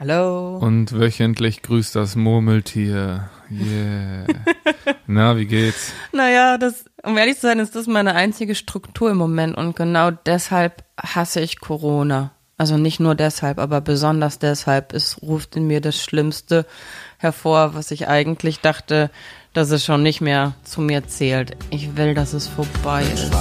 Hallo. Und wöchentlich grüßt das Murmeltier. Yeah. Na, wie geht's? Naja, das, um ehrlich zu sein, ist das meine einzige Struktur im Moment und genau deshalb hasse ich Corona. Also nicht nur deshalb, aber besonders deshalb. Es ruft in mir das Schlimmste hervor, was ich eigentlich dachte, dass es schon nicht mehr zu mir zählt. Ich will, dass es vorbei ist.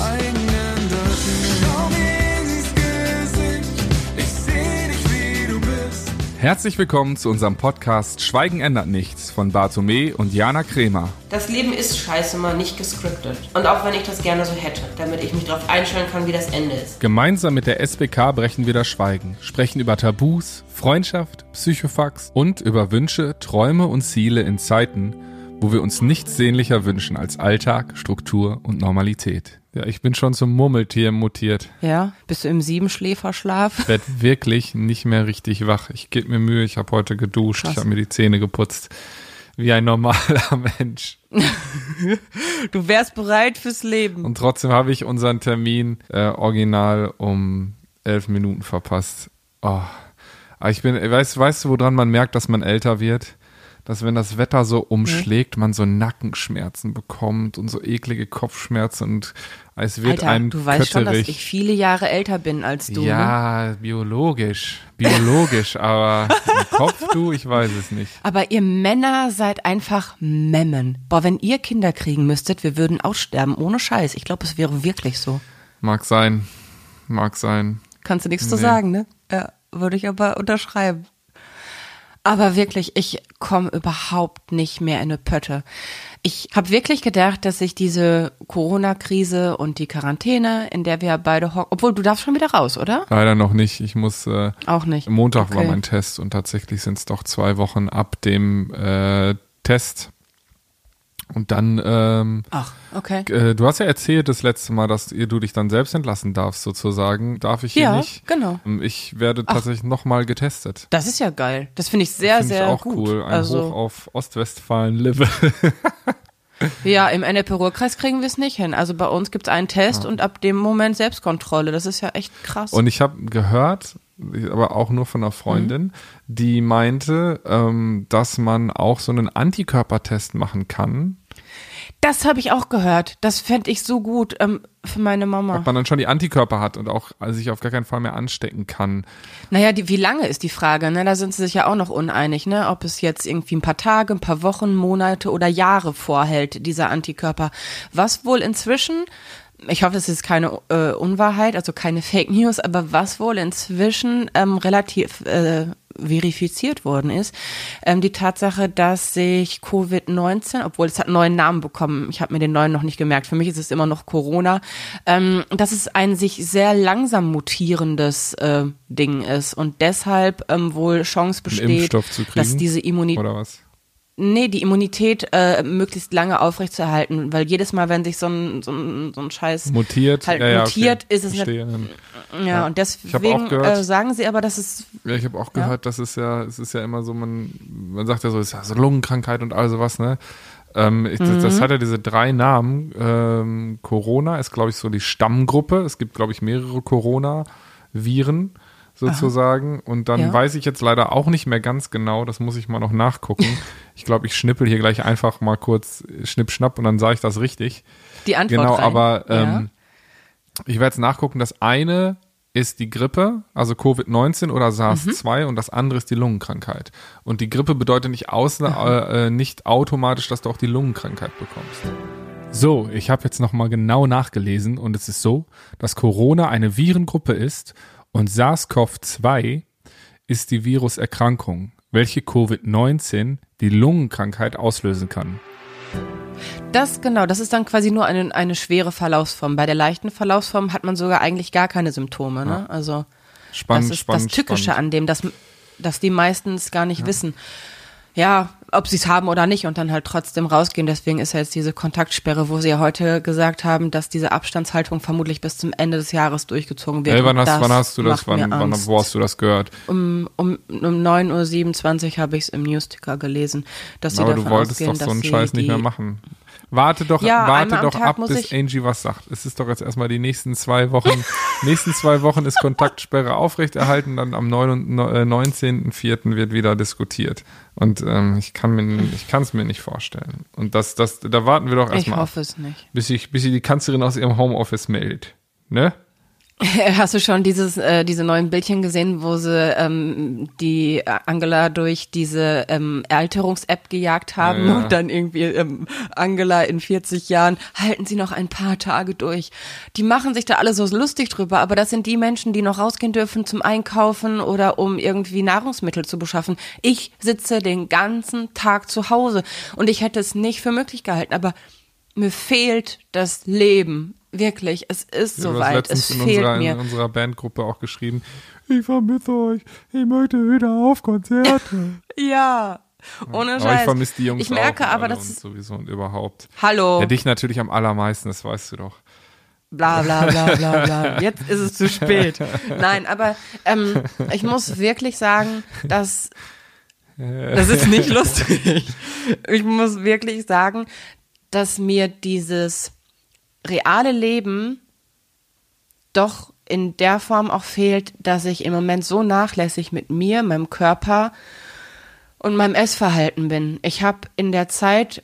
Herzlich willkommen zu unserem Podcast Schweigen ändert nichts von Bartome und Jana Kremer. Das Leben ist scheiße mal nicht gescriptet. Und auch wenn ich das gerne so hätte, damit ich mich darauf einstellen kann, wie das Ende ist. Gemeinsam mit der SBK brechen wir das Schweigen, sprechen über Tabus, Freundschaft, Psychofax und über Wünsche, Träume und Ziele in Zeiten, wo wir uns nichts sehnlicher wünschen als Alltag, Struktur und Normalität. Ja, ich bin schon zum Murmeltier mutiert. Ja, bist du im Siebenschläferschlaf? Ich werd wirklich nicht mehr richtig wach. Ich gebe mir Mühe, ich habe heute geduscht, Krass. ich habe mir die Zähne geputzt. Wie ein normaler Mensch. du wärst bereit fürs Leben. Und trotzdem habe ich unseren Termin äh, original um elf Minuten verpasst. Oh. Aber ich bin, weißt, weißt du, woran man merkt, dass man älter wird? Dass wenn das Wetter so umschlägt, man so Nackenschmerzen bekommt und so eklige Kopfschmerzen und es wird Alter, ein du weißt schon, dass ich viele Jahre älter bin als du. Ja, ne? biologisch, biologisch, aber im Kopf du, ich weiß es nicht. Aber ihr Männer seid einfach Memmen. Boah, wenn ihr Kinder kriegen müsstet, wir würden aussterben, ohne Scheiß. Ich glaube, es wäre wirklich so. Mag sein, mag sein. Kannst du nichts nee. zu sagen, ne? Ja, würde ich aber unterschreiben. Aber wirklich, ich komme überhaupt nicht mehr in eine Pötte. Ich habe wirklich gedacht, dass ich diese Corona-Krise und die Quarantäne, in der wir beide hocken, obwohl du darfst schon wieder raus, oder? Leider noch nicht. Ich muss. Äh, Auch nicht. Montag okay. war mein Test und tatsächlich sind es doch zwei Wochen ab dem äh, Test und dann, ähm, Ach, okay. Äh, du hast ja erzählt das letzte Mal, dass du dich dann selbst entlassen darfst, sozusagen. Darf ich hier ja, nicht? genau. Ähm, ich werde tatsächlich nochmal getestet. Das ist ja geil. Das finde ich sehr, find sehr ich auch gut. cool. Ein also, Hoch auf Ostwestfalen-Live. ja, im NRP-Ruhrkreis kriegen wir es nicht hin. Also bei uns gibt es einen Test ja. und ab dem Moment Selbstkontrolle. Das ist ja echt krass. Und ich habe gehört, aber auch nur von einer Freundin, mhm. die meinte, ähm, dass man auch so einen Antikörpertest machen kann. Das habe ich auch gehört. Das fände ich so gut ähm, für meine Mama. Ob man dann schon die Antikörper hat und auch also sich auf gar keinen Fall mehr anstecken kann. Naja, die, wie lange ist die Frage? Ne? Da sind sie sich ja auch noch uneinig, ne? ob es jetzt irgendwie ein paar Tage, ein paar Wochen, Monate oder Jahre vorhält, dieser Antikörper. Was wohl inzwischen ich hoffe, es ist keine äh, Unwahrheit, also keine Fake News, aber was wohl inzwischen ähm, relativ äh, verifiziert worden ist, ähm, die Tatsache, dass sich Covid-19, obwohl es hat einen neuen Namen bekommen, ich habe mir den neuen noch nicht gemerkt, für mich ist es immer noch Corona, ähm, dass es ein sich sehr langsam mutierendes äh, Ding ist und deshalb ähm, wohl Chance besteht, dass diese Immunität Nee, die Immunität äh, möglichst lange aufrechtzuerhalten, weil jedes Mal, wenn sich so ein, so ein, so ein Scheiß mutiert, halt ja, ja, mutiert, okay. ist es nicht. Ja, ja, und deswegen gehört, äh, sagen sie aber, dass es. Ja, ich habe auch gehört, dass es ja, es ist ja immer so, man, man sagt ja so, es ist ja so Lungenkrankheit und all sowas, ne? Ähm, ich, mhm. das, das, hat ja diese drei Namen. Ähm, Corona ist, glaube ich, so die Stammgruppe. Es gibt, glaube ich, mehrere Corona-Viren sozusagen. Aha. Und dann ja. weiß ich jetzt leider auch nicht mehr ganz genau, das muss ich mal noch nachgucken. ich glaube, ich schnippel hier gleich einfach mal kurz Schnipp, Schnapp und dann sage ich das richtig. Die Antwort Genau, rein. aber ähm, ja. ich werde jetzt nachgucken, das eine ist die Grippe, also Covid-19 oder SARS-2 mhm. und das andere ist die Lungenkrankheit. Und die Grippe bedeutet nicht, außer, äh, nicht automatisch, dass du auch die Lungenkrankheit bekommst. So, ich habe jetzt nochmal genau nachgelesen und es ist so, dass Corona eine Virengruppe ist und SARS-CoV-2 ist die Viruserkrankung, welche Covid-19, die Lungenkrankheit, auslösen kann. Das genau, das ist dann quasi nur eine, eine schwere Verlaufsform. Bei der leichten Verlaufsform hat man sogar eigentlich gar keine Symptome. Ne? Also spannend, das ist spannend, das Tückische spannend. an dem, dass, dass die meistens gar nicht ja. wissen ja, ob sie es haben oder nicht und dann halt trotzdem rausgehen. Deswegen ist ja jetzt diese Kontaktsperre, wo sie ja heute gesagt haben, dass diese Abstandshaltung vermutlich bis zum Ende des Jahres durchgezogen wird. Hey, wann, hast, wann hast du das, wann, wann, wo hast du das gehört? Um, um, um 9.27 Uhr habe ich es im Newsticker gelesen, dass sie Aber davon du wolltest ausgehen, doch so einen Scheiß nicht mehr machen. Warte doch, Ja, warte doch ab, bis ich- Angie was sagt. Es ist doch jetzt erstmal die nächsten zwei Wochen. nächsten zwei Wochen ist Kontaktsperre aufrechterhalten, dann am 9 und no- äh, 19.04. wird wieder diskutiert. Und ähm, ich kann mir, ich kann es mir nicht vorstellen. Und das, das, da warten wir doch Ich erstmal ab, hoffe es nicht. bis sich, bis sich die Kanzlerin aus ihrem Homeoffice meldet. Ne? Hast du schon dieses, äh, diese neuen Bildchen gesehen, wo sie ähm, die Angela durch diese ähm, Alterungs-App gejagt haben ja. und dann irgendwie ähm, Angela in 40 Jahren, halten sie noch ein paar Tage durch. Die machen sich da alle so lustig drüber, aber das sind die Menschen, die noch rausgehen dürfen zum Einkaufen oder um irgendwie Nahrungsmittel zu beschaffen. Ich sitze den ganzen Tag zu Hause und ich hätte es nicht für möglich gehalten, aber mir fehlt das Leben. Wirklich, es ist soweit. Es in fehlt unserer, mir. in unserer Bandgruppe auch geschrieben. Ich vermisse euch. Ich möchte wieder auf Konzerte. Ja, ohne aber ich Scheiß. vermisse die Jungs Ich merke auch aber, dass es, sowieso und überhaupt. hallo, Ja, dich natürlich am allermeisten, das weißt du doch. bla bla bla bla bla. Jetzt ist es zu spät. Nein, aber ähm, ich muss wirklich sagen, dass das ist nicht lustig. Ich muss wirklich sagen, dass mir dieses reale Leben doch in der Form auch fehlt, dass ich im Moment so nachlässig mit mir, meinem Körper und meinem Essverhalten bin. Ich habe in der Zeit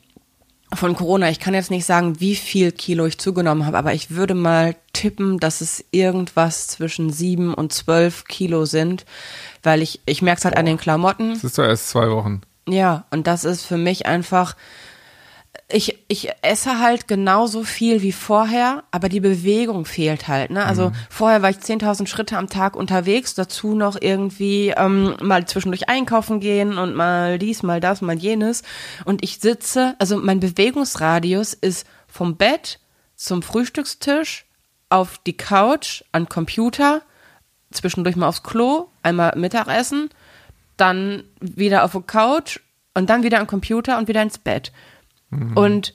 von Corona, ich kann jetzt nicht sagen, wie viel Kilo ich zugenommen habe, aber ich würde mal tippen, dass es irgendwas zwischen sieben und zwölf Kilo sind, weil ich, ich merke es halt an den Klamotten. Das ist doch erst zwei Wochen. Ja, und das ist für mich einfach, ich, ich esse halt genauso viel wie vorher, aber die Bewegung fehlt halt. Ne? Also vorher war ich 10.000 Schritte am Tag unterwegs, dazu noch irgendwie ähm, mal zwischendurch einkaufen gehen und mal dies, mal das, mal jenes. Und ich sitze, also mein Bewegungsradius ist vom Bett zum Frühstückstisch, auf die Couch, an Computer, zwischendurch mal aufs Klo, einmal Mittagessen, dann wieder auf die Couch und dann wieder am Computer und wieder ins Bett. Mhm. Und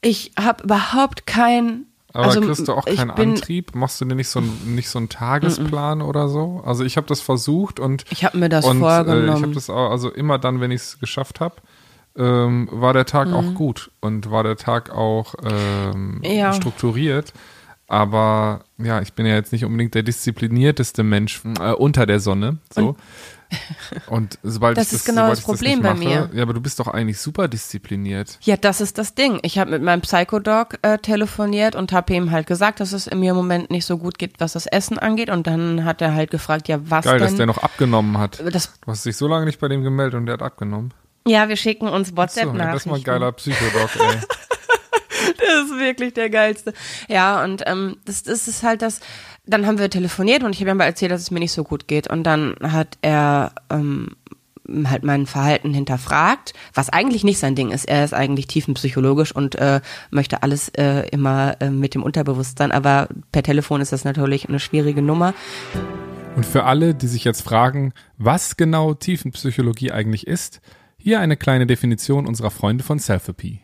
ich habe überhaupt kein. Aber also, kriegst du auch ich keinen bin, Antrieb? Machst du dir nicht so, ein, nicht so einen Tagesplan oder so? Also ich habe das versucht und Ich habe mir das und, Äh, ich vorgenommen. habe das auch, also immer dann, wenn ich es geschafft habe, ähm, war der Tag Mhm. auch gut und war der Tag auch ähm, Ja. strukturiert. Aber ja, ich bin ja jetzt nicht unbedingt der disziplinierteste Mensch äh, unter der Sonne. So. Und, sobald Das ich ist genau das Problem nicht bei mir. mache, Ja, aber du bist doch eigentlich super diszipliniert. ja, das ist das Ding. Ich habe mit meinem Psychodoc äh, telefoniert und habe ihm halt gesagt, dass es mir im Moment nicht so gut geht, was das Essen angeht. Und dann hat er halt gefragt, ja, was Geil, denn? dass der noch abgenommen hat. das, Du hast dich so lange nicht bei dem gemeldet und der hat abgenommen. ja, wir schicken uns So, WhatsApp-Nachrichten. ja, das ist mal ein geiler Psychodoc, ey. Das ist wirklich der geilste. Ja, und ähm, das, das ist halt das. Dann haben wir telefoniert und ich habe ihm erzählt, dass es mir nicht so gut geht. Und dann hat er ähm, halt mein Verhalten hinterfragt, was eigentlich nicht sein Ding ist. Er ist eigentlich tiefenpsychologisch und äh, möchte alles äh, immer äh, mit dem Unterbewusstsein. Aber per Telefon ist das natürlich eine schwierige Nummer. Und für alle, die sich jetzt fragen, was genau Tiefenpsychologie eigentlich ist, hier eine kleine Definition unserer Freunde von Selfie.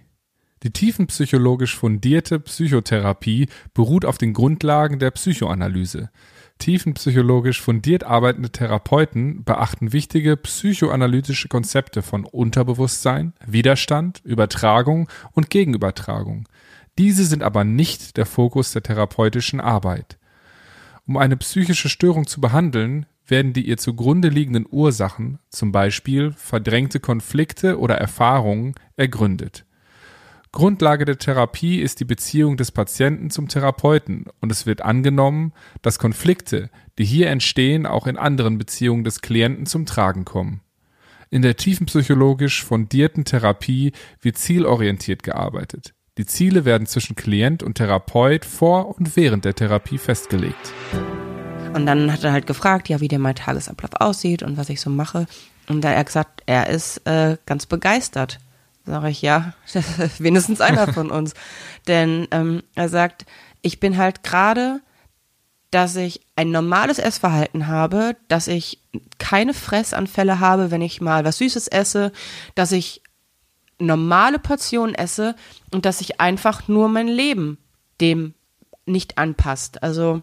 Die tiefenpsychologisch fundierte Psychotherapie beruht auf den Grundlagen der Psychoanalyse. Tiefenpsychologisch fundiert arbeitende Therapeuten beachten wichtige psychoanalytische Konzepte von Unterbewusstsein, Widerstand, Übertragung und Gegenübertragung. Diese sind aber nicht der Fokus der therapeutischen Arbeit. Um eine psychische Störung zu behandeln, werden die ihr zugrunde liegenden Ursachen, zum Beispiel verdrängte Konflikte oder Erfahrungen, ergründet. Grundlage der Therapie ist die Beziehung des Patienten zum Therapeuten und es wird angenommen, dass Konflikte, die hier entstehen, auch in anderen Beziehungen des Klienten zum Tragen kommen. In der tiefenpsychologisch fundierten Therapie wird zielorientiert gearbeitet. Die Ziele werden zwischen Klient und Therapeut vor und während der Therapie festgelegt. Und dann hat er halt gefragt, ja, wie denn mein Tagesablauf aussieht und was ich so mache. Und da hat er gesagt, er ist äh, ganz begeistert. Sage ich, ja, wenigstens einer von uns. Denn ähm, er sagt, ich bin halt gerade, dass ich ein normales Essverhalten habe, dass ich keine Fressanfälle habe, wenn ich mal was Süßes esse, dass ich normale Portionen esse und dass sich einfach nur mein Leben dem nicht anpasst. Also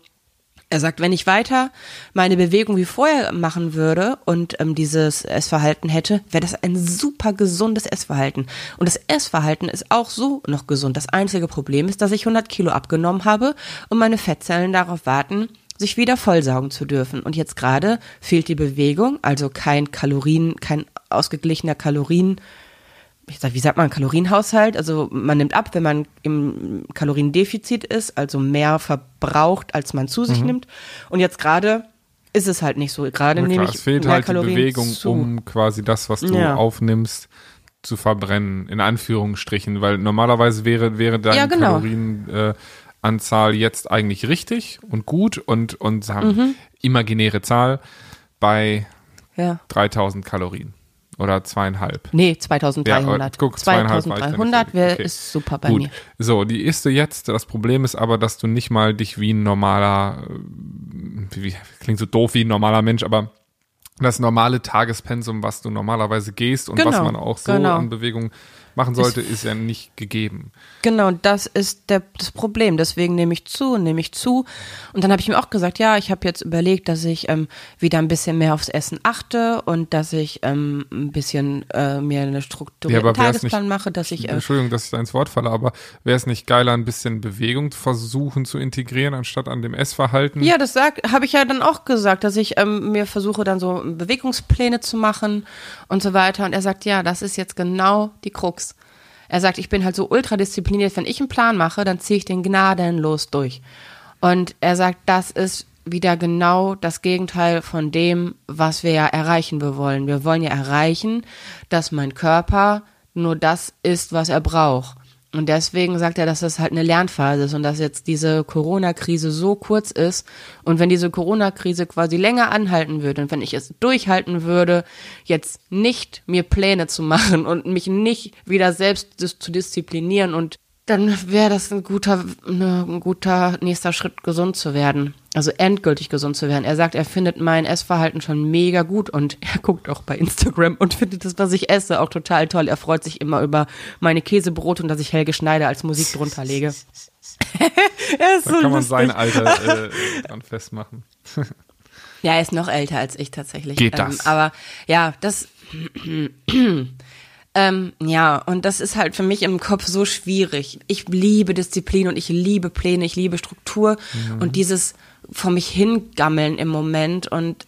Er sagt, wenn ich weiter meine Bewegung wie vorher machen würde und ähm, dieses Essverhalten hätte, wäre das ein super gesundes Essverhalten. Und das Essverhalten ist auch so noch gesund. Das einzige Problem ist, dass ich 100 Kilo abgenommen habe und meine Fettzellen darauf warten, sich wieder vollsaugen zu dürfen. Und jetzt gerade fehlt die Bewegung, also kein Kalorien, kein ausgeglichener Kalorien, wie sagt man, Kalorienhaushalt. Also man nimmt ab, wenn man im Kaloriendefizit ist, also mehr verbraucht, als man zu sich mhm. nimmt. Und jetzt gerade ist es halt nicht so. Gerade ja, nehme ich es fehlt halt Kalorien die Bewegung, zu. um quasi das, was du Ja. aufnimmst, zu verbrennen, in Anführungsstrichen, weil normalerweise wäre, wäre deine Ja, genau. Kalorienanzahl äh, jetzt eigentlich richtig und gut und, und sagen, Mhm. imaginäre Zahl bei Ja. 3000 Kalorien oder zweieinhalb. Nee, 2300. Ja, guck, zweieinhalb war ich da nicht 2300 so- wäre okay. ist super bei Gut, mir. so, die isst du jetzt. Das Problem ist aber, dass du nicht mal dich wie ein normaler, äh, wie, wie, klingt so doof wie ein normaler Mensch, aber das normale Tagespensum, was du normalerweise gehst und was Genau, man auch so genau. an Bewegung machen sollte, ist ja nicht gegeben. Genau, das ist der, das Problem. Deswegen nehme ich zu und nehme ich zu. Und dann habe ich mir auch gesagt, ja, ich habe jetzt überlegt, dass ich ähm, wieder ein bisschen mehr aufs Essen achte und dass ich ähm, ein bisschen äh, mir eine strukturierten wär's Tagesplan mache, dass ich äh, Entschuldigung, dass ich da ins Wort falle, aber wäre es nicht geiler, ein bisschen Bewegung zu versuchen zu integrieren, anstatt an dem Essverhalten? Ja, das habe ich ja dann auch gesagt, dass ich ähm, mir versuche, dann so Bewegungspläne zu machen und so weiter. Und er sagt, ja, das ist jetzt genau die Krux. Er sagt, ich bin halt so ultradiszipliniert, wenn ich einen Plan mache, dann ziehe ich den gnadenlos durch. Und er sagt, das ist wieder genau das Gegenteil von dem, was wir ja erreichen wir wollen. Wir wollen ja erreichen, dass mein Körper nur das ist, was er braucht. Und deswegen sagt er, dass das halt eine Lernphase ist und dass jetzt diese Corona-Krise so kurz ist. Und wenn diese Corona-Krise quasi länger anhalten würde und wenn ich es durchhalten würde, jetzt nicht mir Pläne zu machen und mich nicht wieder selbst zu disziplinieren und dann wäre das ein guter, ne, ein guter nächster Schritt, gesund zu werden. Also endgültig gesund zu werden. Er sagt, er findet mein Essverhalten schon mega gut und er guckt auch bei Instagram und findet das, was ich esse, auch total toll. Er freut sich immer über meine Käsebrote und dass ich Helge Schneider als Musik drunter lege. er ist Da so kann man lustig. sein Alter äh, dran festmachen. Ja, er ist noch älter als ich tatsächlich. Geht ähm, das? Aber ja, das. ähm, ja, und das ist halt für mich im Kopf so schwierig. Ich liebe Disziplin und ich liebe Pläne, ich liebe Struktur Mhm. und dieses vor mich hingammeln im Moment und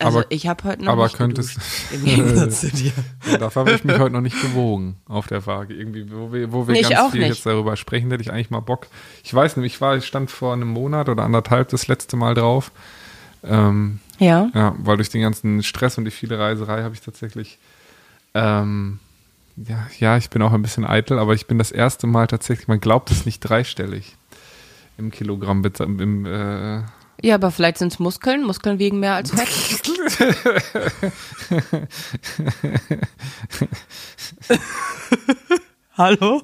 also Aber- ich habe heute noch aber nicht könntest- geduscht, im Gegensatz zu dir. Ja, dafür habe ich mich heute noch nicht gewogen auf der Waage. Irgendwie, wo wir, wo wir Nee, ganz viel nicht. jetzt darüber sprechen, hätte ich eigentlich mal Bock. Ich weiß nicht, ich war, ich stand vor einem Monat oder anderthalb das letzte Mal drauf. Ähm, Ja. ja, weil durch den ganzen Stress und die viele Reiserei habe ich tatsächlich, ähm, ja, ja, ich bin auch ein bisschen eitel, aber ich bin das erste Mal tatsächlich, man glaubt es nicht, dreistellig im Kilogramm, bitte, im, äh, Ja, aber vielleicht sind es Muskeln. Muskeln wiegen mehr als Fett. Hallo?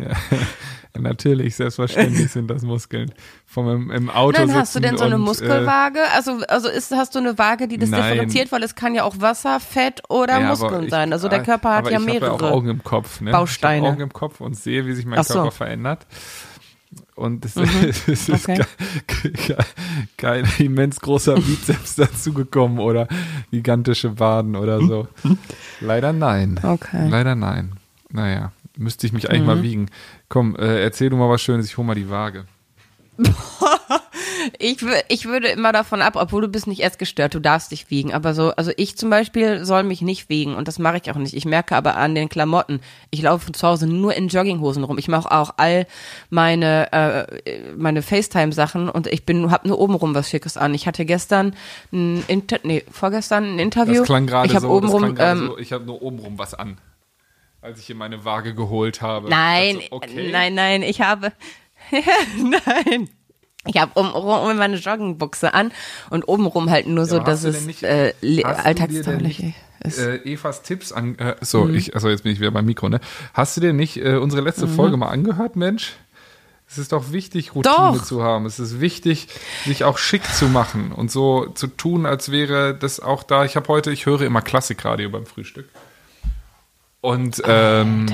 Natürlich, selbstverständlich sind das Muskeln. Vom im, im Auto Nein, hast du denn so eine und, äh, Muskelwaage? also, also ist, hast du eine Waage, die das Nein. differenziert, weil es kann ja auch Wasser, Fett oder Ja, Muskeln ich- sein. Also der äh, Körper hat ja ich habe mehrere. ja auch Augen im Kopf, ne? Bausteine. Ich habe Augen im Kopf und sehe, wie sich mein so. Körper verändert. Und es, es ist Okay. ke- ke- kein immens großer Bizeps dazugekommen oder gigantische Waden oder so. Leider nein. Okay. Leider nein. Naja, müsste ich mich eigentlich mal wiegen. Komm, äh, erzähl du mal was Schönes, ich hole mal die Waage. Ich, ich würde immer davon ab, obwohl du bist nicht essgestört, du darfst dich wiegen. Aber so, also ich zum Beispiel soll mich nicht wiegen und das mache ich auch nicht. Ich merke aber an den Klamotten, ich laufe zu Hause nur in Jogginghosen rum. Ich mache auch all meine äh, meine FaceTime-Sachen und ich bin habe nur obenrum was Schickes an. Ich hatte gestern ein Inter nee, vorgestern ein Interview. Das klang gerade ich habe so, obenrum ähm, so, ich habe nur obenrum was an. Als ich hier meine Waage geholt habe. Nein, Ich dachte so, okay. nein, nein, ich habe, nein. Ich habe um, um meine Joggingbuchse an und obenrum halt nur so, dass es nicht- äh, alltagstauglich ist. Äh, Evas Tipps an. Äh, so, Mhm. ich, also jetzt bin ich wieder beim Mikro, ne? Hast du dir nicht äh, unsere letzte Folge mal angehört, Mensch? Es ist doch wichtig, Routine Doch. zu haben. Es ist wichtig, sich auch schick zu machen und so zu tun, als wäre das auch da. Ich habe heute, ich höre immer Klassikradio beim Frühstück. Und, ähm,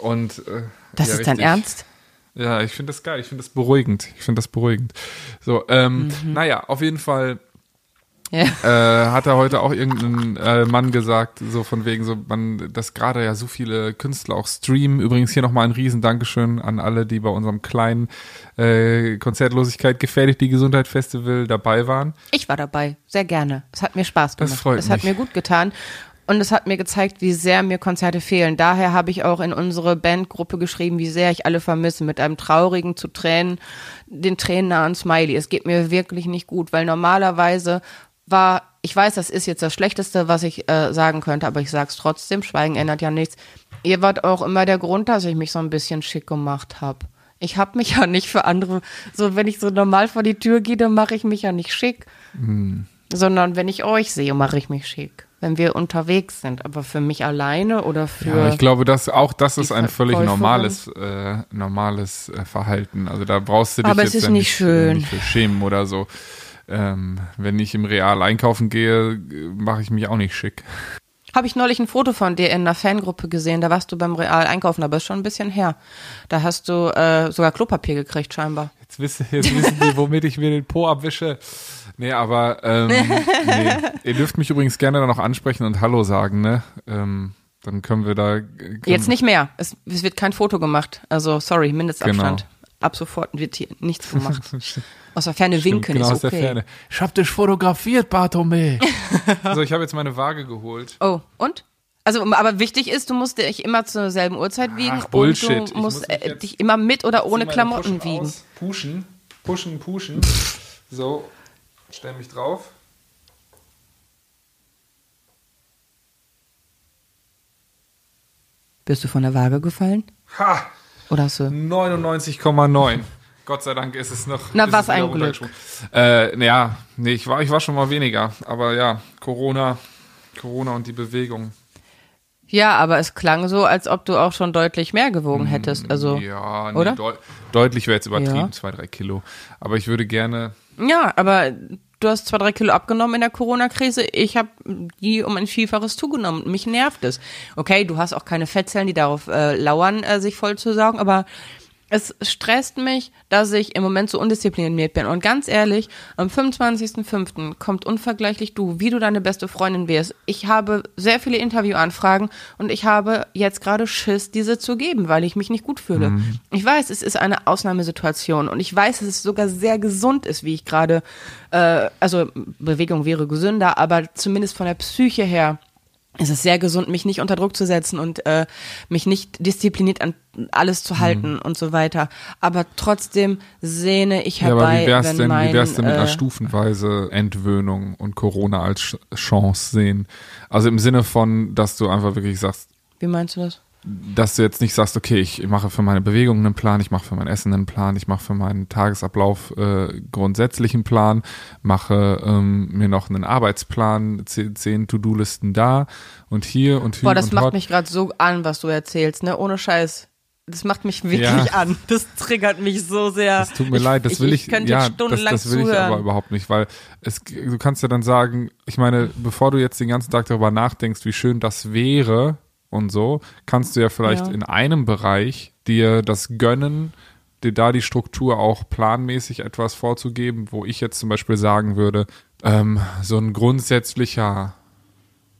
und äh, Das ja, ist dein. Ernst? Ja, ich finde das geil. Ich finde das beruhigend. Ich finde das beruhigend. So, ähm, Mhm. naja, auf jeden Fall Ja. äh, hat er heute auch irgendein äh, Mann gesagt, so von wegen so, man, dass gerade ja so viele Künstler auch streamen. Übrigens hier nochmal ein riesen Dankeschön an alle, die bei unserem kleinen äh, Konzertlosigkeit gefährlich die Gesundheit Festival dabei waren. Ich war dabei, sehr gerne. Es hat mir Spaß Das gemacht. freut es hat mich. mir gut getan. Und es hat mir gezeigt, wie sehr mir Konzerte fehlen. Daher habe ich auch in unsere Bandgruppe geschrieben, wie sehr ich alle vermisse. Mit einem traurigen, zu Tränen, den Tränen nahen Smiley. Es geht mir wirklich nicht gut, weil normalerweise war, ich weiß, das ist jetzt das Schlechteste, was ich äh, sagen könnte, aber ich sag's trotzdem, Schweigen ändert ja nichts. Ihr wart auch immer der Grund, dass ich mich so ein bisschen schick gemacht habe. Ich habe mich ja nicht für andere, so wenn ich so normal vor die Tür gehe, dann mache ich mich ja nicht schick sondern wenn ich euch sehe, mache ich mich schick. Wenn wir unterwegs sind, aber für mich alleine oder für. Ja, ich glaube, dass auch das ist ein völlig normales, äh, normales äh, Verhalten. Also da brauchst du dich Aber jetzt es ist nicht schön. nicht für schämen oder so. Ähm, wenn ich im Real einkaufen gehe, äh, mache ich mich auch nicht schick. Habe ich neulich ein Foto von dir in einer Fangruppe gesehen, da warst du beim Real einkaufen, aber ist schon ein bisschen her. Da hast du äh, sogar Klopapier gekriegt, scheinbar. Jetzt wissen, jetzt wissen die, womit ich mir den Po abwische. Nee, aber ähm, nee. ihr dürft mich übrigens gerne dann noch ansprechen und Hallo sagen, ne? Ähm, dann können wir da. Können, Jetzt nicht mehr. Es, es wird kein Foto gemacht. Also, sorry, Mindestabstand. Genau. Ab sofort wird hier nichts gemacht. Aus der Ferne Stimmt, winken genau ist aus okay. der Ferne. Ich hab dich fotografiert, Bartome. so, ich habe jetzt meine Waage geholt. Oh, und? Also, aber wichtig ist, du musst dich immer zur selben Uhrzeit wiegen Ach, Bullshit. und du musst muss äh, dich immer mit oder ohne Klamotten Pushen wiegen. aus. Pushen, pushen, pushen. So, stell mich drauf. Bist du von der Waage gefallen? Ha! Oder hast du? 99,9. Gott sei Dank ist es noch. Na, was ein Glück. Äh, ja, nee, ich war, ich war schon mal weniger. Aber ja, Corona, Corona und die Bewegung. Ja, aber es klang so, als ob du auch schon deutlich mehr gewogen hättest. Also, Ja, nee, oder? Deu deutlich wäre jetzt übertrieben, Ja. zwei, drei Kilo. Aber ich würde gerne. ja, aber du hast zwei, drei Kilo abgenommen in der Corona-Krise. Ich habe die um ein Vielfaches zugenommen. Mich nervt es. Okay, du hast auch keine Fettzellen, die darauf äh, lauern, äh, sich voll zu saugen, aber es stresst mich, dass ich im Moment so undiszipliniert bin. Und ganz ehrlich, am 25.05. kommt unvergleichlich du, wie du deine beste Freundin wärst. Ich habe sehr viele Interviewanfragen und ich habe jetzt gerade Schiss, diese zu geben, weil ich mich nicht gut fühle. Ich weiß, es ist eine Ausnahmesituation und ich weiß, dass es sogar sehr gesund ist, wie ich gerade, äh, also Bewegung wäre gesünder, aber zumindest von der Psyche her es ist sehr gesund, mich nicht unter Druck zu setzen und äh, mich nicht diszipliniert an alles zu halten und so weiter. Aber trotzdem sehne ich Ja, aber herbei, wie wär's wenn denn, mein, wie wär's denn mit einer äh, stufenweise Entwöhnung und Corona als Ch Chance sehen? Also im Sinne von, dass du einfach wirklich sagst, Wie meinst du das? Dass du jetzt nicht sagst, okay, ich mache für meine Bewegung einen Plan, ich mache für mein Essen einen Plan, ich mache für meinen Tagesablauf äh, grundsätzlichen Plan, mache ähm, mir noch einen Arbeitsplan, zehn, zehn To-Do-Listen da und hier und hier Boah, das macht dort. mich gerade so an, was du erzählst, ne? Ohne Scheiß. Das macht mich wirklich Ja. an. Das triggert mich so sehr. Das tut mir leid, das will ich, Ich könnte ja, das, das will ich zuhören. aber überhaupt nicht, weil es, du kannst ja dann sagen, ich meine, bevor du jetzt den ganzen Tag darüber nachdenkst, wie schön das wäre und so, kannst du ja vielleicht Ja. in einem Bereich dir das gönnen, dir da die Struktur auch planmäßig etwas vorzugeben, wo ich jetzt zum Beispiel sagen würde, ähm, so ein grundsätzlicher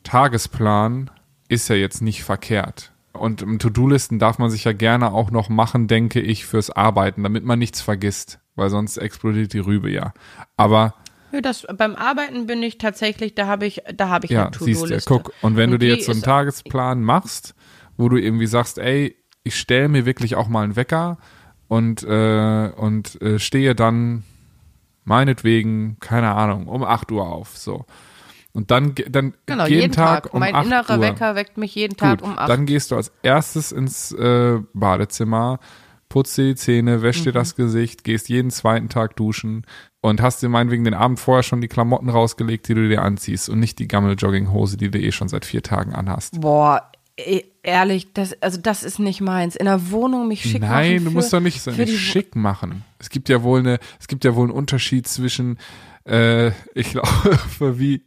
Tagesplan ist ja jetzt nicht verkehrt. Und im To-Do-Listen darf man sich ja gerne auch noch machen, denke ich, fürs Arbeiten, damit man nichts vergisst, weil sonst explodiert die Rübe ja. Aber Ja, das, beim Arbeiten bin ich tatsächlich, da habe ich, da habe ich ja, eine siehst du, guck, und wenn du dir jetzt so einen Tagesplan machst, wo du irgendwie sagst, ey, ich stelle mir wirklich auch mal einen Wecker und, äh, und äh, stehe dann meinetwegen, keine Ahnung, um 8 Uhr auf, so. Und dann, dann Genau, jeden, jeden, Tag, Tag. um mein 8 innerer Uhr. Wecker weckt mich jeden Tag Gut, um 8. dann gehst du als erstes ins äh, Badezimmer, putzt dir die Zähne, wäschst Mhm. dir das Gesicht, gehst jeden zweiten Tag duschen und hast dir meinetwegen den Abend vorher schon die Klamotten rausgelegt, die du dir anziehst und nicht die Gammel-Jogginghose, die du eh schon seit vier Tagen anhast. Boah, e- ehrlich, das, also das ist nicht meins. In der Wohnung mich schick machen. Nein, du musst doch nicht, so für nicht schick machen. Es gibt ja wohl eine, es gibt ja wohl einen Unterschied zwischen, äh, ich glaube, wie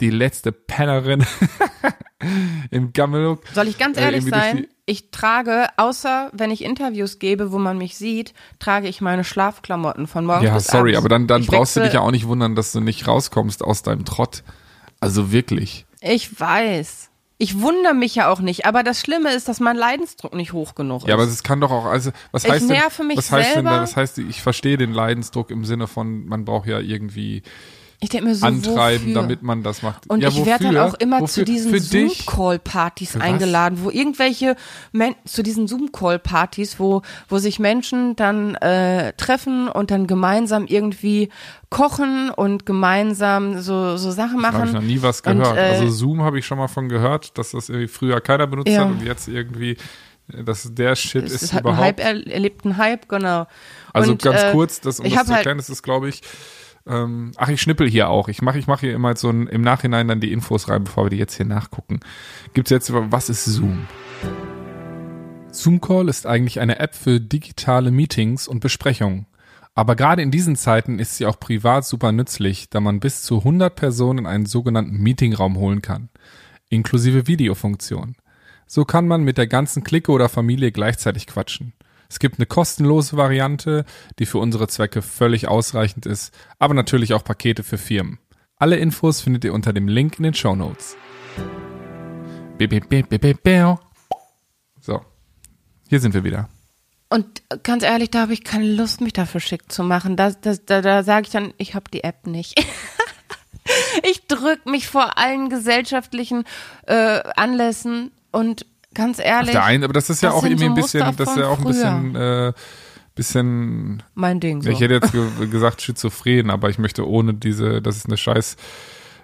die letzte Pennerin im Gammellook. Soll ich ganz äh, ehrlich durch sein? ich trage, außer wenn ich Interviews gebe, wo man mich sieht, trage ich meine Schlafklamotten von morgens Ja, bis sorry, abends. aber dann, dann Ich brauchst du dich ja auch nicht wundern, dass du nicht rauskommst aus deinem Trott. Also wirklich. Ich weiß. Ich wundere mich ja auch nicht, aber das Schlimme ist, dass mein Leidensdruck nicht hoch genug ist. Ja, aber es kann doch auch, also, was Ich heißt nerve denn, mich was heißt denn, selber. das heißt, ich verstehe den Leidensdruck im Sinne von, man braucht ja irgendwie ich denke mir so, antreiben, wofür? damit man das macht. Und ja, ich werde dann auch immer Wofür? zu diesen? Zoom-Call-Partys eingeladen, wo irgendwelche Men zu diesen Zoom-Call-Partys, wo wo sich Menschen dann äh, treffen und dann gemeinsam irgendwie kochen und gemeinsam so so Sachen Da habe machen. ich noch nie was Und, gehört. äh, also Zoom habe ich schon mal von gehört, dass das irgendwie früher keiner benutzt Ja. hat und jetzt irgendwie, äh, dass der Shit es ist, ist halt ein überhaupt. Hype er, erlebt einen Hype, genau. Also und, ganz äh, kurz, das, um das zu halt- erklären, das ist, glaube ich, ähm, ach, ich schnippel hier auch. Ich mache ich mach hier immer so ein, im Nachhinein dann die Infos rein, bevor wir die jetzt hier nachgucken. Gibt's jetzt, was ist Zoom? Zoom Call ist eigentlich eine App für digitale Meetings und Besprechungen. Aber gerade in diesen Zeiten ist sie auch privat super nützlich, da man bis zu 100 Personen in einen sogenannten Meetingraum holen kann. Inklusive Videofunktion. So kann man mit der ganzen Clique oder Familie gleichzeitig quatschen. Es gibt eine kostenlose Variante, die für unsere Zwecke völlig ausreichend ist, aber natürlich auch Pakete für Firmen. Alle Infos findet ihr unter dem Link in den Show Notes. So, hier sind wir wieder. Und ganz ehrlich, da habe ich keine Lust, mich dafür schick zu machen. Da, da, da, da sage ich dann, ich habe die App nicht. ich drück mich vor allen gesellschaftlichen äh, Anlässen und ganz Auf ehrlich, der einen, aber das ist ja das auch irgendwie so ein bisschen, das ist ja auch ein bisschen, äh, bisschen mein Ding so. Ich hätte jetzt ge gesagt schizophren, aber ich möchte ohne diese, das ist eine scheiß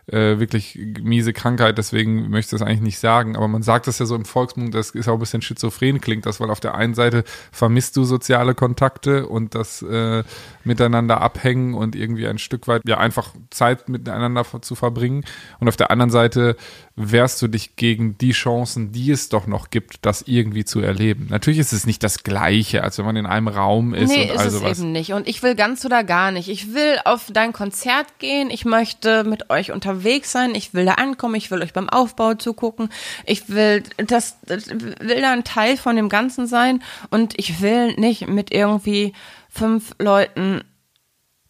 äh, wirklich miese Krankheit, deswegen möchte ich das eigentlich nicht sagen. Aber man sagt das ja so im Volksmund, das ist auch ein bisschen schizophren klingt das, weil auf der einen Seite vermisst du soziale Kontakte und das äh, miteinander abhängen und irgendwie ein Stück weit ja einfach Zeit miteinander zu verbringen. Und auf der anderen Seite wehrst du dich gegen die Chancen, die es doch noch gibt, das irgendwie zu erleben. Natürlich ist es nicht das Gleiche, als wenn man in einem Raum ist Nee, und ist all es sowas. eben nicht. Und ich will ganz oder gar nicht. Ich will auf dein Konzert gehen. Ich möchte mit euch unterwegs sein. Ich will da ankommen. Ich will euch beim Aufbau zugucken. Ich will das, das will da ein Teil von dem Ganzen sein. Und ich will nicht mit irgendwie fünf Leuten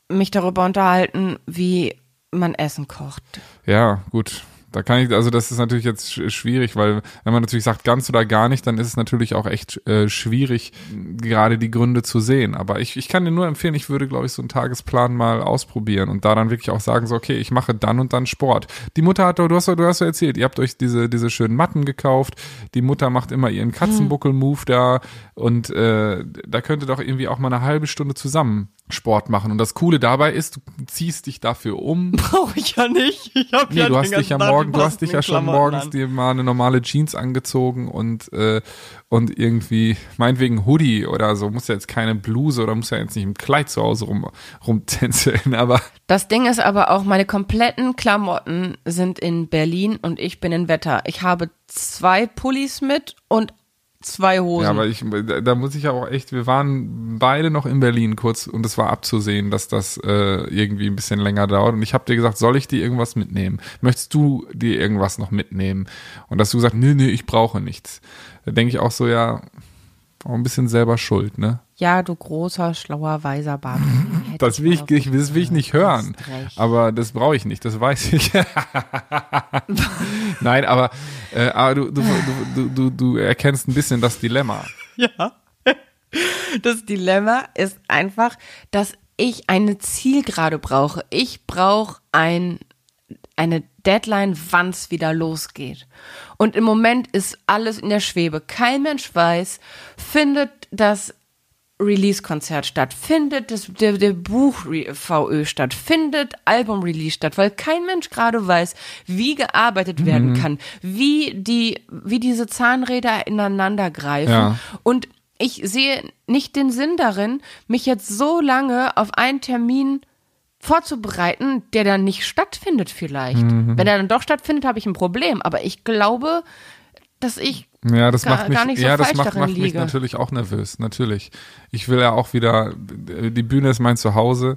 mich darüber unterhalten, wie man Essen kocht. Ja, gut. Da kann ich, also das ist natürlich jetzt sch- schwierig, weil wenn man natürlich sagt ganz oder gar nicht, dann ist es natürlich auch echt äh, schwierig, gerade die Gründe zu sehen. Aber ich, ich kann dir nur empfehlen, ich würde, glaube ich, so einen Tagesplan mal ausprobieren und da dann wirklich auch sagen, so, okay, ich mache dann und dann Sport. Die Mutter hat, doch- du hast, du hast ja erzählt, ihr habt euch diese, diese schönen Matten gekauft. Die Mutter macht immer ihren Katzenbuckel-Move da und äh, da könnte doch irgendwie auch mal eine halbe Stunde zusammen Sport machen. Und das Coole dabei ist, du ziehst dich dafür um. Brauche ich ja nicht. Ich hab Nee, du hast dich ja morgen, du hast dich ja schon morgens dir mal eine normale Jeans angezogen und äh, und irgendwie meinetwegen Hoodie oder so, muss ja jetzt keine Bluse oder muss ja jetzt nicht im Kleid zu Hause rum rumtänzeln, aber Das Ding ist aber auch, meine kompletten Klamotten sind in Berlin und ich bin in Wetter. Ich habe zwei Pullis mit und zwei Hosen. ja, aber ich da, muss ich ja auch echt, wir waren beide noch in Berlin kurz und es war abzusehen, dass das äh, irgendwie ein bisschen länger dauert und ich habe dir gesagt, soll ich dir irgendwas mitnehmen? Möchtest du dir irgendwas noch mitnehmen? Und dass du gesagt, nee, nee, ich brauche nichts. Da denke ich auch so, ja, auch ein bisschen selber schuld, ne? ja, du großer, schlauer, weiser Bart. Das will ich, ich, das will ich nicht hören. Aber das brauche ich nicht, das weiß ich. Nein, aber, äh, aber du, du, du, du, du erkennst ein bisschen das Dilemma. Ja. Das Dilemma ist einfach, dass ich eine Zielgerade brauche. Ich brauche ein, eine Deadline, wann es wieder losgeht. Und im Moment ist alles in der Schwebe. Kein Mensch weiß, findet das Release-Konzert statt, findet das, der, der Buch-VÖ statt, findet Album-Release statt, weil kein Mensch gerade weiß, wie gearbeitet werden kann, wie die, wie diese Zahnräder ineinander greifen. Ja. Und ich sehe nicht den Sinn darin, mich jetzt so lange auf einen Termin vorzubereiten, der dann nicht stattfindet vielleicht. Wenn er dann doch stattfindet, habe ich ein Problem. Aber ich glaube, dass ich Ja, das gar, macht mich, gar nicht so ja, das macht, macht mich natürlich auch nervös, natürlich. Ich will ja auch wieder, die Bühne ist mein Zuhause,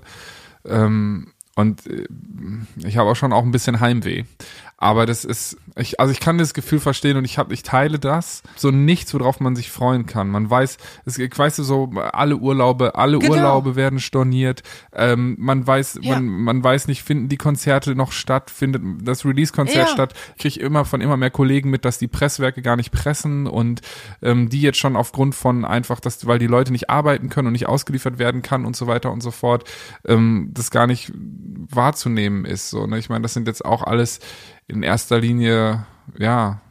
ähm, und äh, ich habe auch schon auch ein bisschen Heimweh. Aber das ist, ich, also ich kann das Gefühl verstehen und ich habe, ich teile das. So nichts, worauf man sich freuen kann. Man weiß, es, ich weiß so, alle Urlaube, alle Genau. Urlaube werden storniert. Ähm, man weiß, Ja. man, man weiß nicht, finden die Konzerte noch statt, findet das Release-Konzert Ja. statt. Ich kriege immer von immer mehr Kollegen mit, dass die Presswerke gar nicht pressen und ähm, die jetzt schon aufgrund von einfach, dass, weil die Leute nicht arbeiten können und nicht ausgeliefert werden kann und so weiter und so fort, ähm, das gar nicht wahrzunehmen ist. So, ne? Ich meine, das sind jetzt auch alles in erster Linie, ja,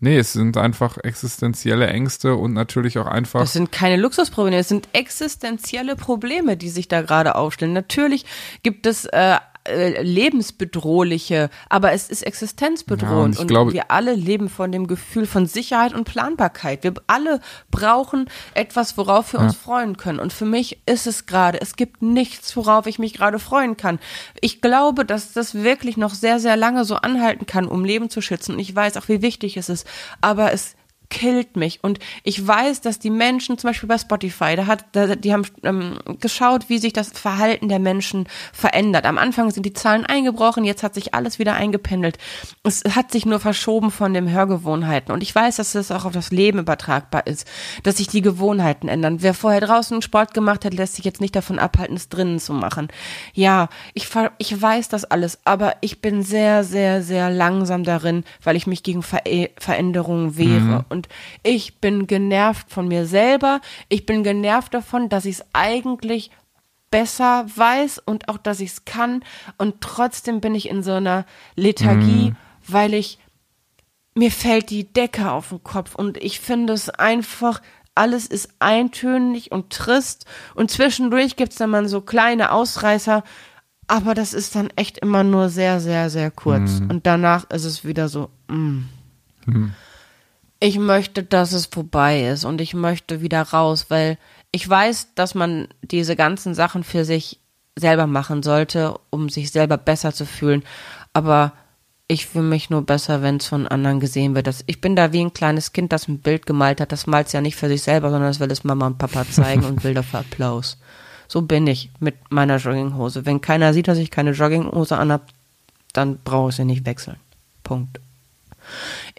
nee, es sind einfach existenzielle Ängste und natürlich auch einfach. Das sind keine Luxusprobleme, es sind existenzielle Probleme, die sich da gerade aufstellen. Natürlich gibt es äh, äh, lebensbedrohliche, aber es ist Ja, und existenzbedrohend ich und glaube- wir alle leben von dem Gefühl von Sicherheit und Planbarkeit. Wir alle brauchen etwas, worauf wir uns freuen können und für mich ist es gerade, es gibt nichts, worauf ich mich gerade freuen kann. Ich glaube, dass das wirklich noch sehr, sehr lange so anhalten kann, um Leben zu schützen und ich weiß auch, wie wichtig es ist, aber es killt mich. Und ich weiß, dass die Menschen, zum Beispiel bei Spotify, da hat, da, die haben ähm, geschaut, wie sich das Verhalten der Menschen verändert. Am Anfang sind die Zahlen eingebrochen, jetzt hat sich alles wieder eingependelt. Es hat sich nur verschoben von den Hörgewohnheiten. Und ich weiß, dass das auch auf das Leben übertragbar ist, dass sich die Gewohnheiten ändern. Wer vorher draußen Sport gemacht hat, lässt sich jetzt nicht davon abhalten, es drinnen zu machen. Ja, ich, ich weiß das alles, aber ich bin sehr, sehr, sehr langsam darin, weil ich mich gegen Ver Veränderungen wehre. Und ich bin genervt von mir selber. Ich bin genervt davon, dass ich es eigentlich besser weiß und auch, dass ich es kann. Und trotzdem bin ich in so einer Lethargie, weil ich mir fällt die Decke auf den Kopf. Und ich finde es einfach, alles ist eintönig und trist. Und zwischendurch gibt's dann mal so kleine Ausreißer, aber das ist dann echt immer nur sehr, sehr, sehr kurz. Und danach ist es wieder so, mm. Ich möchte, dass es vorbei ist und ich möchte wieder raus, weil ich weiß, dass man diese ganzen Sachen für sich selber machen sollte, um sich selber besser zu fühlen. Aber ich fühle mich nur besser, wenn es von anderen gesehen wird. Ich bin da wie ein kleines Kind, das ein Bild gemalt hat. Das malt es ja nicht für sich selber, sondern das will es Mama und Papa zeigen und will dafür Applaus. So bin ich mit meiner Jogginghose. Wenn keiner sieht, dass ich keine Jogginghose anhab, dann brauche ich sie nicht wechseln. Punkt.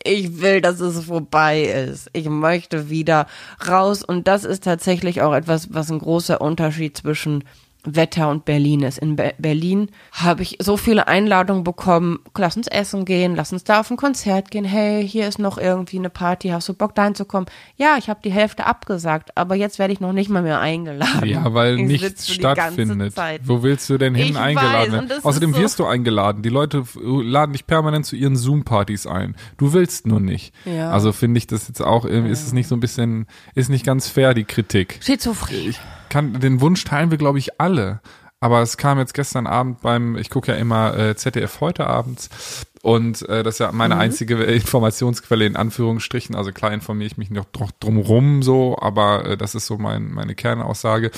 Ich will, dass es vorbei ist. Ich möchte wieder raus. Und das ist tatsächlich auch etwas, was ein großer Unterschied zwischen Wetter und Berlin ist. In Be Berlin habe ich so viele Einladungen bekommen. Lass uns essen gehen, lass uns da auf ein Konzert gehen. Hey, hier ist noch irgendwie eine Party. Hast du Bock, dahin zu kommen? Ja, ich habe die Hälfte abgesagt, aber jetzt werde ich noch nicht mal mehr eingeladen. Ja, weil ich nichts stattfindet. Wo willst du denn hin Ich eingeladen weiß, Außerdem so- wirst du eingeladen. Die Leute laden dich permanent zu ihren Zoom-Partys ein. Du willst nur nicht. Ja. Also finde ich das jetzt auch, irgendwie ist es nicht so ein bisschen, ist nicht ganz fair, die Kritik. Schizophren. Ich kann, den Wunsch teilen wir, glaube ich, alle. Aber es kam jetzt gestern Abend beim, ich gucke ja immer äh, ZDF heute abends und äh, das ist ja meine einzige Informationsquelle in Anführungsstrichen. Also klar informiere ich mich noch dr- drumrum so, aber äh, das ist so mein, meine Kernaussage.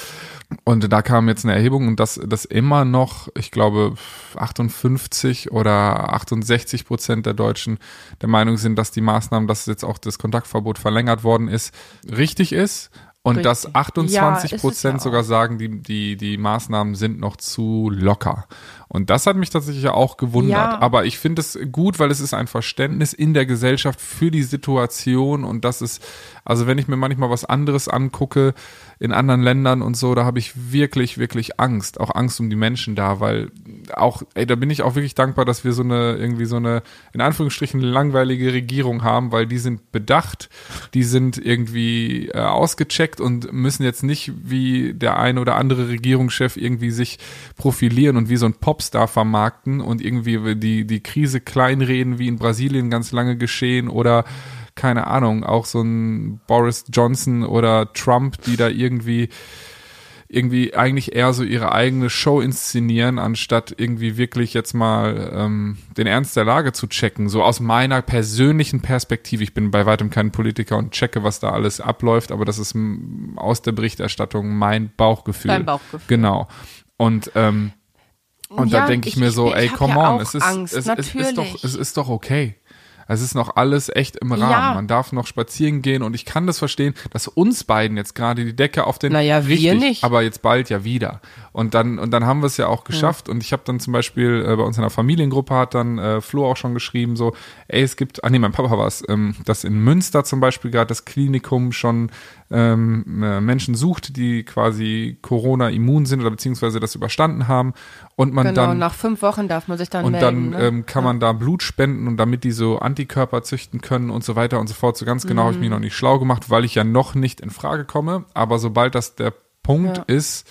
Und da kam jetzt eine Erhebung und dass das immer noch, ich glaube, 58 oder 68 Prozent der Deutschen der Meinung sind, dass die Maßnahmen, dass jetzt auch das Kontaktverbot verlängert worden ist, richtig ist. Und dass Richtig. 28 Ja, Prozent ja sogar sagen, die, die, die Maßnahmen sind noch zu locker. Und das hat mich tatsächlich auch gewundert. Ja. Aber ich finde es gut, weil es ist ein Verständnis in der Gesellschaft für die Situation und das ist, also wenn ich mir manchmal was anderes angucke in anderen Ländern und so, da habe ich wirklich, wirklich Angst. Auch Angst um die Menschen da, weil auch, ey, da bin ich auch wirklich dankbar, dass wir so eine, irgendwie so eine, in Anführungsstrichen, langweilige Regierung haben, weil die sind bedacht, die sind irgendwie äh, ausgecheckt und müssen jetzt nicht wie der eine oder andere Regierungschef irgendwie sich profilieren und wie so ein Popstar vermarkten und irgendwie die, die Krise kleinreden, wie in Brasilien ganz lange geschehen oder keine Ahnung, auch so ein Boris Johnson oder Trump, die da irgendwie irgendwie eigentlich eher so ihre eigene Show inszenieren, anstatt irgendwie wirklich jetzt mal ähm, den Ernst der Lage zu checken. So aus meiner persönlichen Perspektive. Ich bin bei weitem kein Politiker und checke, was da alles abläuft, aber das ist aus der Berichterstattung mein Bauchgefühl. Dein Bauchgefühl. Genau. Und ähm, und Ja, da denke ich, ich- mir so, ich- ey, ich hab come ja on, es ist, Angst, es, es ist doch, es ist doch okay. Es ist noch alles echt im Rahmen. Ja. Man darf noch spazieren gehen und ich kann das verstehen, dass uns beiden jetzt gerade die Decke auf den Naja, wir richtig, nicht. aber jetzt bald ja wieder. Und dann und dann haben wir es ja auch geschafft und ich habe dann zum Beispiel äh, bei uns in der Familiengruppe hat dann äh, Flo auch schon geschrieben so, ey es gibt, ah nee mein Papa war es, ähm, dass in Münster zum Beispiel gerade das Klinikum schon ähm, äh, Menschen sucht, die quasi Corona immun sind oder beziehungsweise das überstanden haben und man Genau, dann nach fünf Wochen darf man sich dann und melden. dann ne? ähm, kann man da Blut spenden und damit die so Antikörper züchten können und so weiter und so fort. So ganz genau habe ich Mhm. mich noch nicht schlau gemacht, weil ich ja noch nicht in Frage komme. Aber sobald das der Punkt Ja. ist,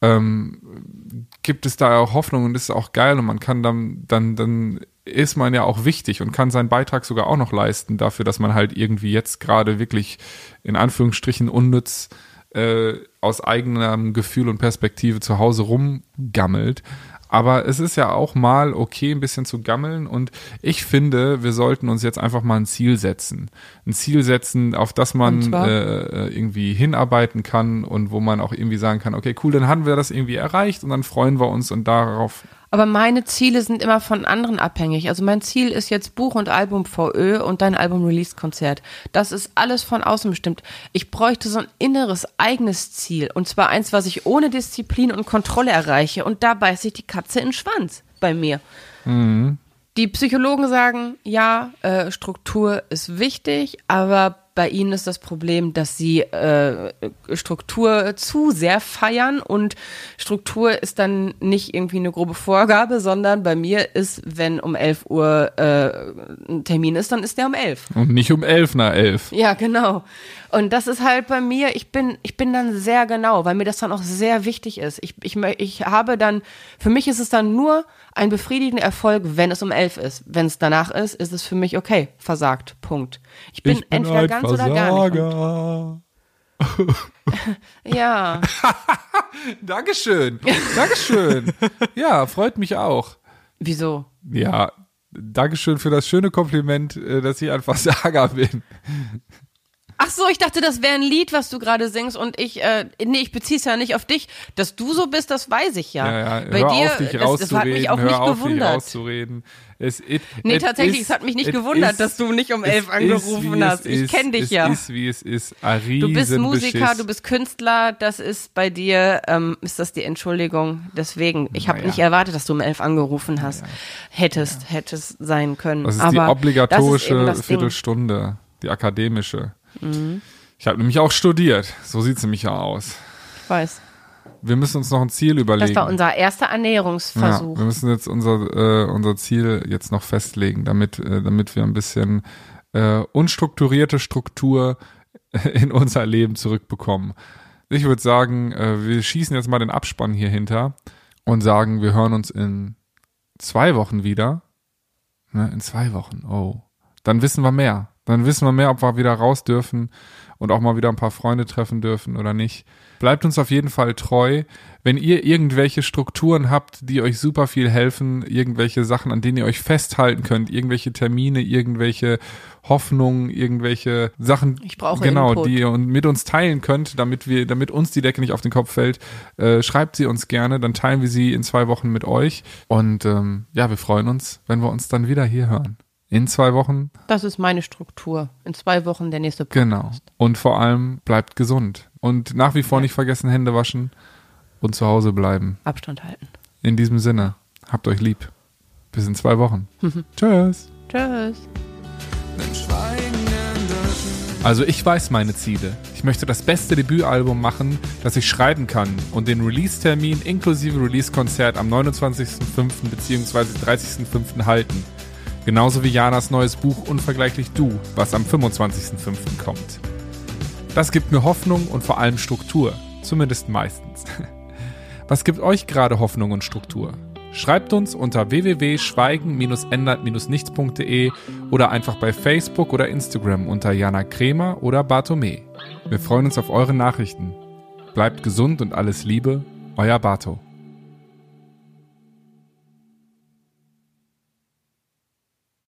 ähm, gibt es da auch Hoffnung und ist auch geil und man kann dann, dann, dann ist man ja auch wichtig und kann seinen Beitrag sogar auch noch leisten dafür, dass man halt irgendwie jetzt gerade wirklich in Anführungsstrichen unnütz äh, aus eigenem Gefühl und Perspektive zu Hause rumgammelt. Aber es ist ja auch mal okay, ein bisschen zu gammeln. Und ich finde, wir sollten uns jetzt einfach mal ein Ziel setzen. Ein Ziel setzen, auf das man zwar? äh, irgendwie hinarbeiten kann und wo man auch irgendwie sagen kann, okay, cool, dann haben wir das irgendwie erreicht und dann freuen wir uns und darauf. Aber meine Ziele sind immer von anderen abhängig. Also mein Ziel ist jetzt Buch und Album VÖ und dein Album-Release-Konzert. Das ist alles von außen bestimmt. Ich bräuchte so ein inneres, eigenes Ziel. Und zwar eins, was ich ohne Disziplin und Kontrolle erreiche. Und da beißt sich die Katze in den Schwanz bei mir. Die Psychologen sagen, ja, äh, Struktur ist wichtig, aber bei ihnen ist das Problem, dass sie äh, Struktur zu sehr feiern und Struktur ist dann nicht irgendwie eine grobe Vorgabe, sondern bei mir ist, wenn um 11 Uhr äh, ein Termin ist, dann ist der um 11. Und nicht um elf nach elf. Ja, genau. Und das ist halt bei mir, ich bin, ich bin dann sehr genau, weil mir das dann auch sehr wichtig ist. Ich, ich, ich habe dann, für mich ist es dann nur ein befriedigender Erfolg, wenn es um elf ist. Wenn es danach ist, ist es für mich okay, versagt. Punkt. Ich bin, entweder ganz oder gar nicht. Ja, Dankeschön. Dankeschön. ja, freut mich auch. wieso? Ja, Dankeschön für das schöne Kompliment, äh, dass ich einfach Saga bin. Ach so, ich dachte, das wäre ein Lied, was du gerade singst und ich, äh, nee, ich beziehe es ja nicht auf dich. Dass du so bist, das weiß ich ja. Ja, ja, Bei hör dir, auf, dich das, das hat mich auch hör nicht auf, dich gewundert. rauszureden. Es, it, Nee, it tatsächlich, is- es hat mich nicht gewundert, is- dass du nicht um es elf ist, angerufen wie hast. es Ich ist, kenn dich es ja. ist, wie es ist. Du bist Musiker, du bist Künstler, das ist bei dir, ähm, ist das die Entschuldigung. Deswegen, ich habe Naja. nicht erwartet, dass du um elf angerufen hast. Hättest, hättest sein können. Das ist Aber die das ist obligatorische das Ding. Mhm. Viertelstunde, die akademische. Ich habe nämlich auch studiert. So sieht's nämlich ja aus. Ich weiß. Wir müssen uns noch ein Ziel überlegen. Das war unser erster Annäherungsversuch. Ja, wir müssen jetzt unser, äh, unser Ziel jetzt noch festlegen, damit, äh, damit wir ein bisschen äh, unstrukturierte Struktur in unser Leben zurückbekommen. Ich würde sagen, äh, wir schießen jetzt mal den Abspann hier hinter und sagen, wir hören uns in zwei Wochen wieder. Ne, in zwei Wochen, oh. Dann wissen wir mehr. Dann wissen wir mehr, ob wir wieder raus dürfen und auch mal wieder ein paar Freunde treffen dürfen oder nicht. Bleibt uns auf jeden Fall treu. Wenn ihr irgendwelche Strukturen habt, die euch super viel helfen, irgendwelche Sachen, an denen ihr euch festhalten könnt, irgendwelche Termine, irgendwelche Hoffnungen, irgendwelche Sachen, Ich brauche genau, Input. die ihr und mit uns teilen könnt, damit wir, damit uns die Decke nicht auf den Kopf fällt, äh, schreibt sie uns gerne, dann teilen wir sie in zwei Wochen mit euch. Und ähm, ja, wir freuen uns, wenn wir uns dann wieder hier hören. In zwei Wochen, Das ist meine Struktur. In zwei Wochen der nächste Podcast. genau. Und vor allem bleibt gesund. Und nach wie vor nicht vergessen, Hände waschen und zu Hause bleiben. Abstand halten. In diesem Sinne, habt euch lieb. Bis in zwei Wochen. Tschüss. Tschüss. Also ich weiß meine Ziele. Ich möchte das beste Debütalbum machen, das ich schreiben kann und den Release-Termin inklusive Release-Konzert am 29.05. bzw. 30.05. halten. Genauso wie Janas neues Buch Unvergleichlich Du, was am 25.05. kommt. Das gibt mir Hoffnung und vor allem Struktur. Zumindest meistens. Was gibt euch gerade Hoffnung und Struktur? Schreibt uns unter www.schweigen-ändert-nichts.de oder einfach bei Facebook oder Instagram unter Jana Kremer oder Bartome. Wir freuen uns auf eure Nachrichten. Bleibt gesund und alles Liebe, euer Barto.